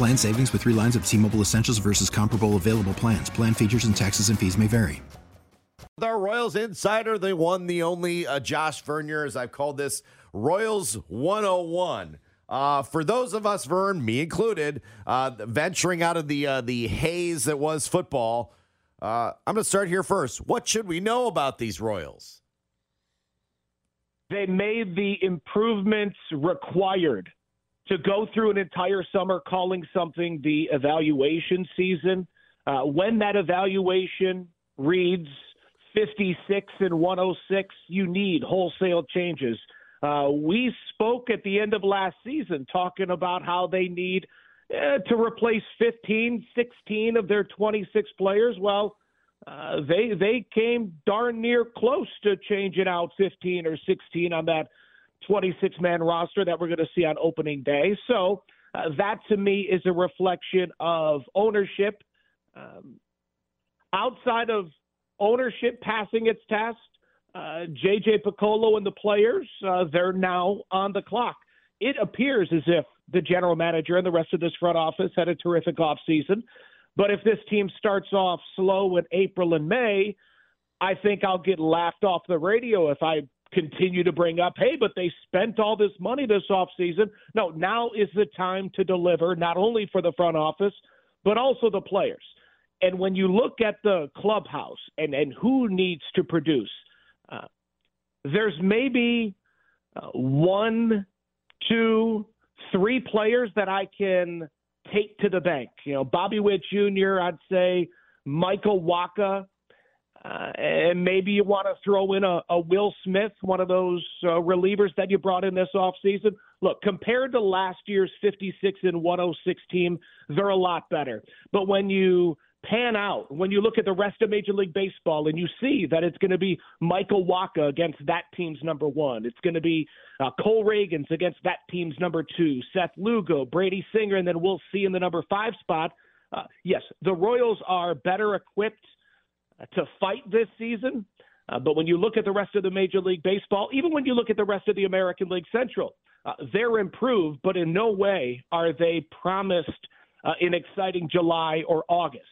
Plan savings with three lines of T Mobile Essentials versus comparable available plans. Plan features and taxes and fees may vary. With our Royals insider, the one, the only uh, Josh Vernier, as I've called this, Royals 101. Uh, for those of us, Vern, me included, uh, venturing out of the uh, the haze that was football, uh, I'm going to start here first. What should we know about these Royals? They made the improvements required to go through an entire summer calling something the evaluation season. Uh, when that evaluation reads 56 and 106, you need wholesale changes. Uh, we spoke at the end of last season talking about how they need uh, to replace 15, 16 of their 26 players. Well, uh, they they came darn near close to changing out 15 or 16 on that 26 man roster that we're going to see on opening day. So uh, that to me is a reflection of ownership. Um, outside of ownership passing its test, uh, JJ Picollo and the players, uh, they're now on the clock. It appears as if the general manager and the rest of this front office had a terrific offseason. But if this team starts off slow in April and May, I think I'll get laughed off the radio if I continue to bring up, hey, but they spent all this money this offseason. No, now is the time to deliver, not only for the front office, but also the players. And when you look at the clubhouse and, and who needs to produce, uh, there's maybe uh, one, two, three players that I can take to the bank. You know, Bobby Witt Jr., I'd say Michael Wacha, uh, and maybe you want to throw in a, a Will Smith, one of those uh, relievers that you brought in this offseason. Look, compared to last year's 56 and 106 team, they're a lot better. But when you pan out, when you look at the rest of Major League Baseball and you see that it's going to be Michael Wacha against that team's number one, it's going to be uh, Cole Ragans against that team's number two, Seth Lugo, Brady Singer, and then we'll see in the number five spot. Uh, yes, the Royals are better equipped – to fight this season. Uh, but when you look at the rest of the Major League Baseball, even when you look at the rest of the American League Central, uh, they're improved, but in no way are they promised uh, an exciting July or August.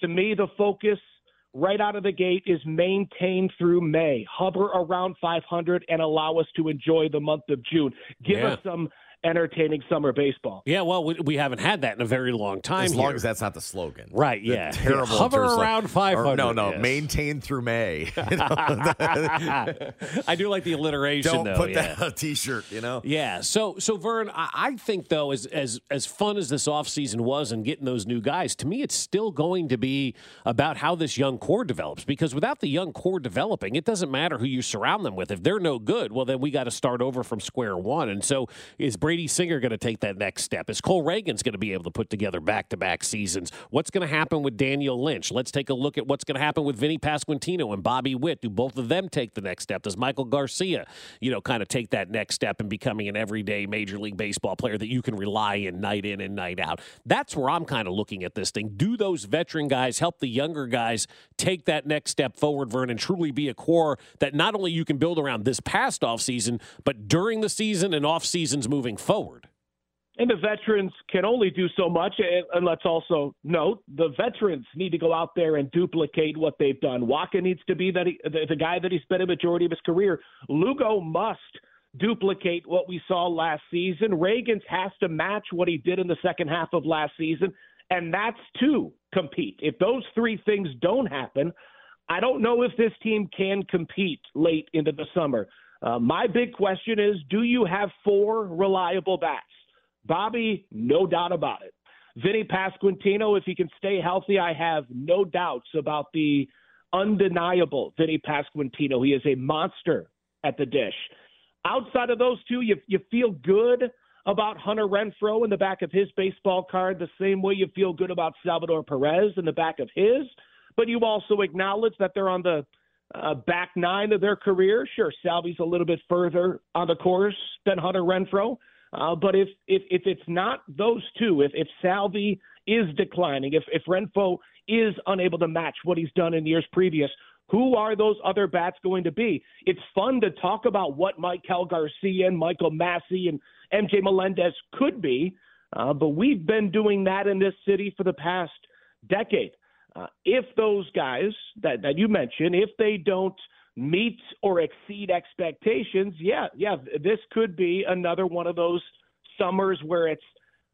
To me, the focus right out of the gate is maintain through May, hover around 500, and allow us to enjoy the month of June. Give yeah. us some entertaining summer baseball. Yeah, well, we, we, haven't had that in a very long time. As here. long as that's not the slogan, right? Yeah, terrible. Yeah. Hover around like, five hundred. No, no, yes. maintain through May. I do like the alliteration. Don't though, put yeah. that on a t-shirt. You know. Yeah. So, so Vern, I, I think though, as as as fun as this offseason was and getting those new guys, to me, it's still going to be about how this young core develops. Because without the young core developing, it doesn't matter who you surround them with. If they're no good, well, then we got to start over from square one. And so, is Brady Singer going to take that next step? Is Cole Ragans going to be able to put together back to back seasons? What's going to happen with Daniel Lynch? Let's take a look at what's going to happen with Vinny Pasquantino and Bobby Witt. Do both of them take the next step? Does Maikel Garcia, you know, kind of take that next step in becoming an everyday Major League Baseball player that you can rely in night in and night out? That's where I'm kind of looking at this thing. Do those veteran guys help the younger guys take that next step forward, Vern, and truly be a core that not only you can build around this past offseason, but during the season and off seasons moving forward? And the veterans can only do so much. And let's also note the veterans need to go out there and duplicate what they've done. Wacha needs to be the, the guy that he spent a majority of his career. Lugo must duplicate what we saw last season. Ragans has to match what he did in the second half of last season, and that's to compete. If those three things don't happen, I don't know if this team can compete late into the summer. Uh, my big question is do you have four reliable bats? Bobby, no doubt about it. Vinny Pasquantino, if he can stay healthy, I have no doubts about the undeniable Vinny Pasquantino. He is a monster at the dish. Outside of those two, you you feel good about Hunter Renfroe in the back of his baseball card, the same way you feel good about Salvador Perez in the back of his. But you also acknowledge that they're on the uh, back nine of their career. Sure, Salvy's a little bit further on the course than Hunter Renfroe. Uh, but if, if if it's not those two, if if Salvy is declining, if if Renfroe is unable to match what he's done in years previous, who are those other bats going to be? It's fun to talk about what Maikel Garcia and Michael Massey and MJ Melendez could be, uh, but we've been doing that in this city for the past decade. Uh, if those guys that, that you mentioned, if they don't meet or exceed expectations, yeah, yeah, this could be another one of those summers where it's.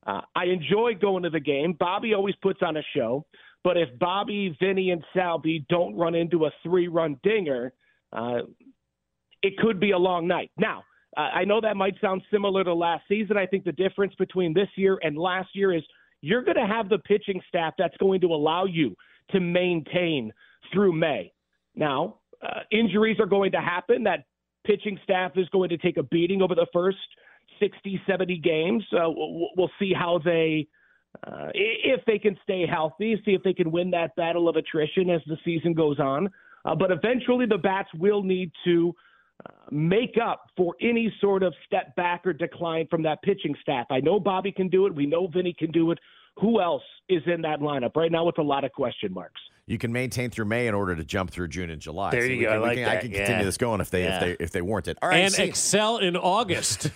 Uh, I enjoy going to the game. Bobby always puts on a show. But if Bobby, Vinny, and Salvy don't run into a three run dinger, uh, it could be a long night. Now, I know that might sound similar to last season. I think the difference between this year and last year is you're going to have the pitching staff that's going to allow you to maintain through May. Now, uh, injuries are going to happen. That pitching staff is going to take a beating over the first 60, 70 games. We'll, see how they uh, if they can stay healthy, see if they can win that battle of attrition as the season goes on. Uh, but eventually, the bats will need to make up for any sort of step back or decline from that pitching staff. I know Bobby can do it. We know Vinny can do it. Who else is in that lineup right now with a lot of question marks? You can maintain through May in order to jump through June and July. There so you go. Can, I, like can, that. I can continue yeah. this going if they yeah. if they if they warrant it. All right, and see. excel in August.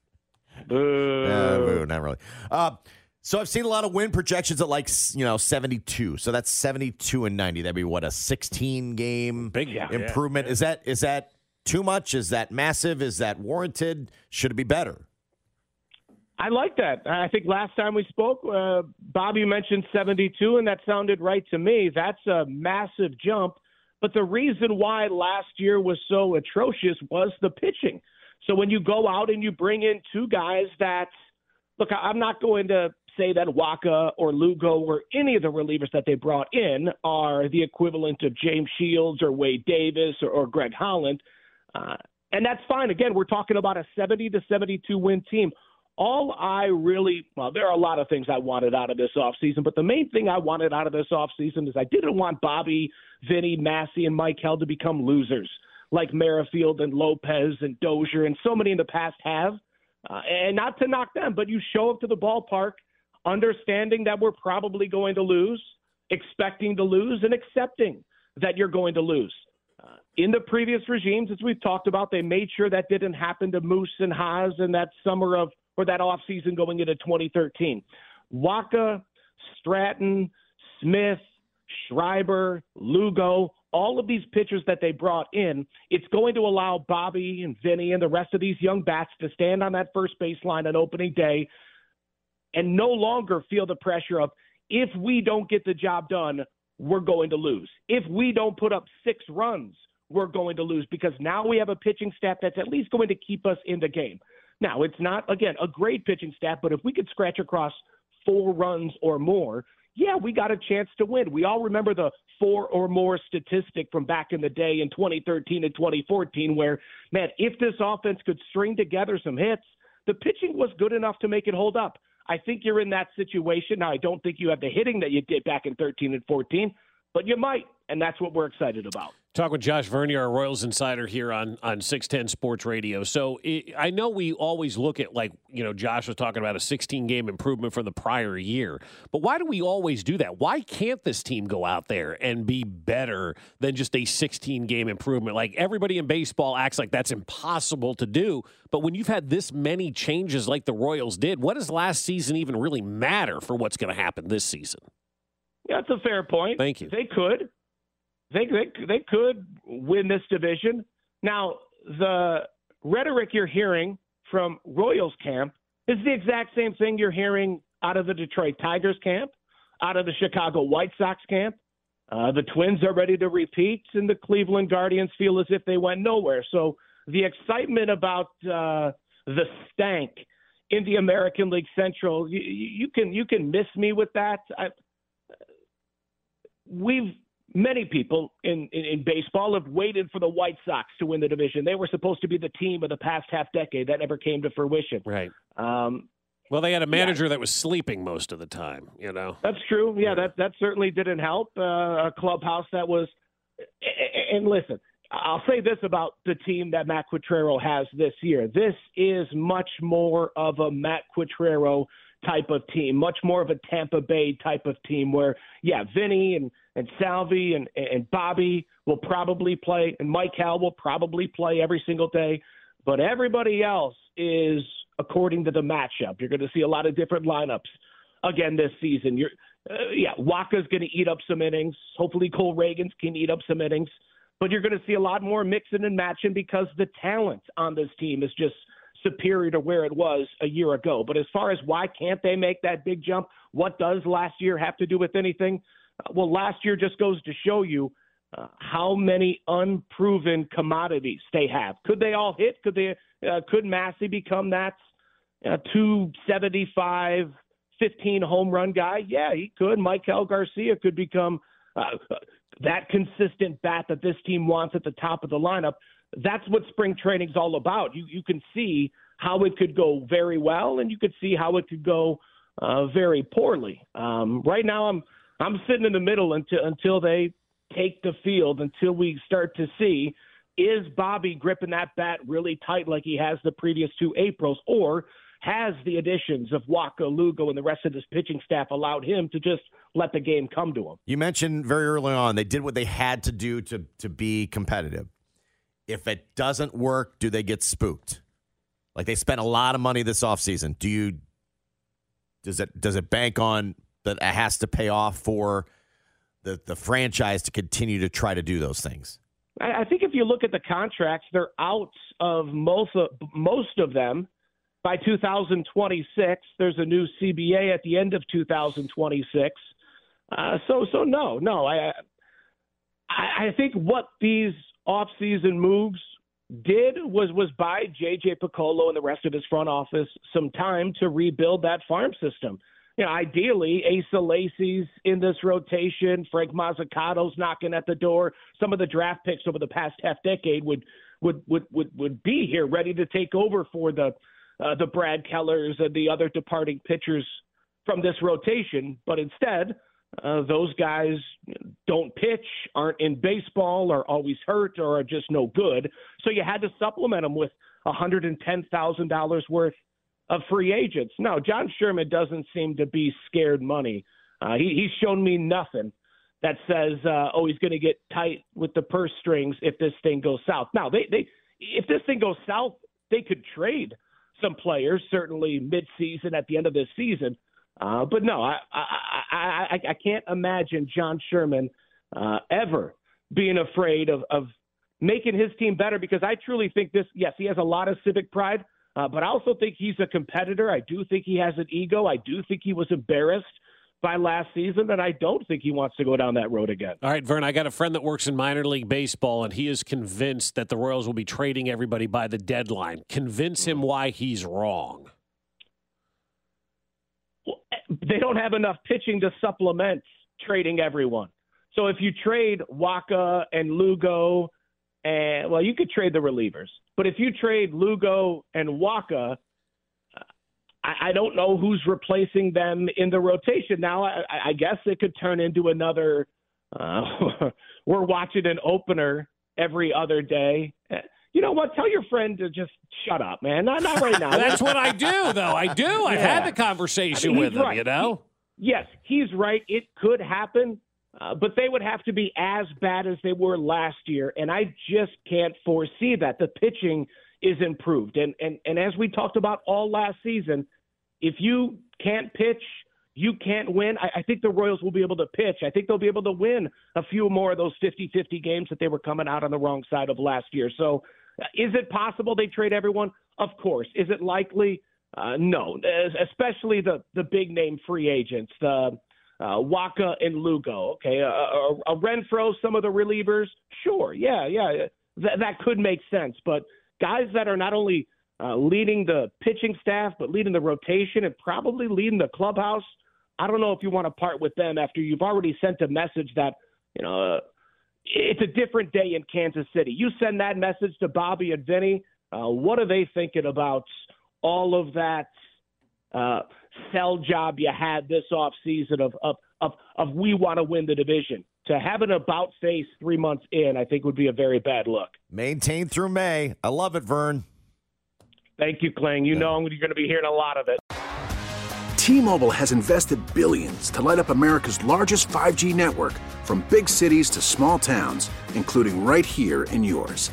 boo. Uh, boo. Not really. Uh, so I've seen a lot of win projections at like you know 72. So that's 72 and 90. That'd be what a 16 game Big, yeah, improvement. Yeah. Is that is that too much? Is that massive? Is that warranted? Should it be better? I like that. I think last time we spoke, uh, Bobby mentioned 72, and that sounded right to me. That's a massive jump. But the reason why last year was so atrocious was the pitching. So when you go out and you bring in two guys that, look, I'm not going to say that Wacha or Lugo or any of the relievers that they brought in are the equivalent of James Shields or Wade Davis or, or Greg Holland. Uh, and that's fine. Again, we're talking about a 70 to 72 win team. All I really, well, there are a lot of things I wanted out of this offseason, but the main thing I wanted out of this offseason is I didn't want Bobby, Vinny, Massey, and Mike Maikel to become losers like Merrifield and Lopez and Dozier and so many in the past have. Uh, and not to knock them, but you show up to the ballpark – understanding that we're probably going to lose, expecting to lose, and accepting that you're going to lose. In the previous regimes, as we've talked about, they made sure that didn't happen to Moose and Hos in that summer of or that off season going into 2013. Wacha, Stratton, Smith, Schreiber, Lugo, all of these pitchers that they brought in, it's going to allow Bobby and Vinny and the rest of these young bats to stand on that first baseline on opening day and no longer feel the pressure of if we don't get the job done, we're going to lose. If we don't put up six runs, we're going to lose because now we have a pitching staff that's at least going to keep us in the game. Now, it's not, again, a great pitching staff, but if we could scratch across four runs or more, yeah, we got a chance to win. We all remember the four or more statistic from back in the day in 2013 and 2014, where, man, if this offense could string together some hits, the pitching was good enough to make it hold up. I think you're in that situation. Now, I don't think you have the hitting that you did back in 13 and 14, but you might, and that's what we're excited about. Talk with Josh Vernier, our Royals insider here on on 610 Sports Radio. So it, I know we always look at like you know Josh was talking about a 16 game improvement from the prior year, but why do we always do that? Why can't this team go out there and be better than just a 16 game improvement? Like everybody in baseball acts like that's impossible to do, but when you've had this many changes like the Royals did, what does last season even really matter for what's going to happen this season? Yeah, that's a fair point. Thank you. They could they, they they could win this division. Now the rhetoric you're hearing from Royals camp is the exact same thing you're hearing out of the Detroit Tigers camp, out of the Chicago White Sox camp. Uh, the Twins are ready to repeat, and the Cleveland Guardians feel as if they went nowhere. So the excitement about uh, the stank in the American League Central, you, you can you can miss me with that. I, we've many people in, in, in baseball have waited for the White Sox to win the division. They were supposed to be the team of the past half decade. That never came to fruition. Right. Um, well, they had a manager yeah. that was sleeping most of the time. You know. That's true. Yeah, that that certainly didn't help. Uh, a clubhouse that was. And listen, I'll say this about the team that Matt Quatraro has this year. This is much more of a Matt Quatraro type of team, much more of a Tampa Bay type of team where, yeah, Vinny and, and Salvy and, and Bobby will probably play, and Mike Hall will probably play every single day. But everybody else is according to the matchup. You're going to see a lot of different lineups again this season. You're, uh, yeah, Wacha's going to eat up some innings. Hopefully, Cole Ragans can eat up some innings. But you're going to see a lot more mixing and matching because the talent on this team is just – superior to where it was a year ago. But as far as why can't they make that big jump, what does last year have to do with anything? Well, last year just goes to show you uh, how many unproven commodities they have. Could they all hit? Could they? Uh, could Massey become that uh, 275, 15 home run guy? Yeah, he could. Maikel Garcia could become uh, that consistent bat that this team wants at the top of the lineup that's what spring training's all about. You you can see how it could go very well, and you could see how it could go uh, very poorly. Um, right now, I'm I'm sitting in the middle until until they take the field, until we start to see is Bobby gripping that bat really tight like he has the previous two Aprils, or has the additions of Wacha, Lugo, and the rest of this pitching staff allowed him to just let the game come to him? You mentioned very early on they did what they had to do to to be competitive. If it doesn't work, do they get spooked? Like they spent a lot of money this offseason. Do you does it does it bank on that has to pay off for the the franchise to continue to try to do those things? I think if you look at the contracts, they're out of most of, most of them by 2026. There's a new CBA at the end of 2026. Uh, so so no no I I think what these offseason moves did was was buy JJ Picollo and the rest of his front office some time to rebuild that farm system. You know, ideally, Asa Lacy's in this rotation. Frank Mozzicato's knocking at the door. Some of the draft picks over the past half decade would would would would, would be here, ready to take over for the uh, the Brad Kellers and the other departing pitchers from this rotation. But instead, uh, those guys don't pitch, aren't in baseball, are always hurt, or are just no good. So you had to supplement them with $110,000 worth of free agents. No, John Sherman doesn't seem to be scared money. Uh, he, he's shown me nothing that says, uh, oh, he's going to get tight with the purse strings if this thing goes south. Now, they, they, if this thing goes south, they could trade some players, certainly mid-season at the end of this season. Uh, but no, I, I, I, I can't imagine John Sherman uh, ever being afraid of, of making his team better because I truly think this, yes, he has a lot of civic pride, uh, but I also think he's a competitor. I do think he has an ego. I do think he was embarrassed by last season, and I don't think he wants to go down that road again. All right, Vern, I got a friend that works in minor league baseball, and he is convinced that the Royals will be trading everybody by the deadline. Convince him why he's wrong they don't have enough pitching to supplement trading everyone. So if you trade Wacha and Lugo, and well, you could trade the relievers, but if you trade Lugo and Wacha, I, I don't know who's replacing them in the rotation. Now, I, I guess it could turn into another. Uh, we're watching an opener every other day. You know what? Tell your friend to just shut up, man. Not, not right now. That's what I do, though. I do. I've had the conversation I mean, with him, right. you know? He, yes, he's right. It could happen, uh, but they would have to be as bad as they were last year. And I just can't foresee that. The pitching is improved. And, and, and as we talked about all last season, if you can't pitch – you can't win. I, I, think the Royals will be able to pitch. I think they'll be able to win a few more of those 50 50 games that they were coming out on the wrong side of last year. So Is it possible they trade everyone? Of course. Is it likely? Uh, no, especially the the big name free agents, the uh, Wacha and Lugo. Okay, a, a, a Renfroe, some of the relievers. Sure, yeah, yeah, that that could make sense. But guys that are not only uh, leading the pitching staff, but leading the rotation and probably leading the clubhouse. I don't know if you want to part with them after you've already sent a message that you know uh, it's a different day in Kansas City. You send that message to Bobby and Vinny. Uh, what are they thinking about all of that uh, sell job you had this off season of, of of of we want to win the division? To have an about face three months in, I think would be a very bad look. Maintain through May. I love it, Vern. Thank you, Kling. You yeah. know you're going to be hearing a lot of it. T-Mobile has invested billions to light up America's largest 5G network from big cities to small towns, including right here in yours.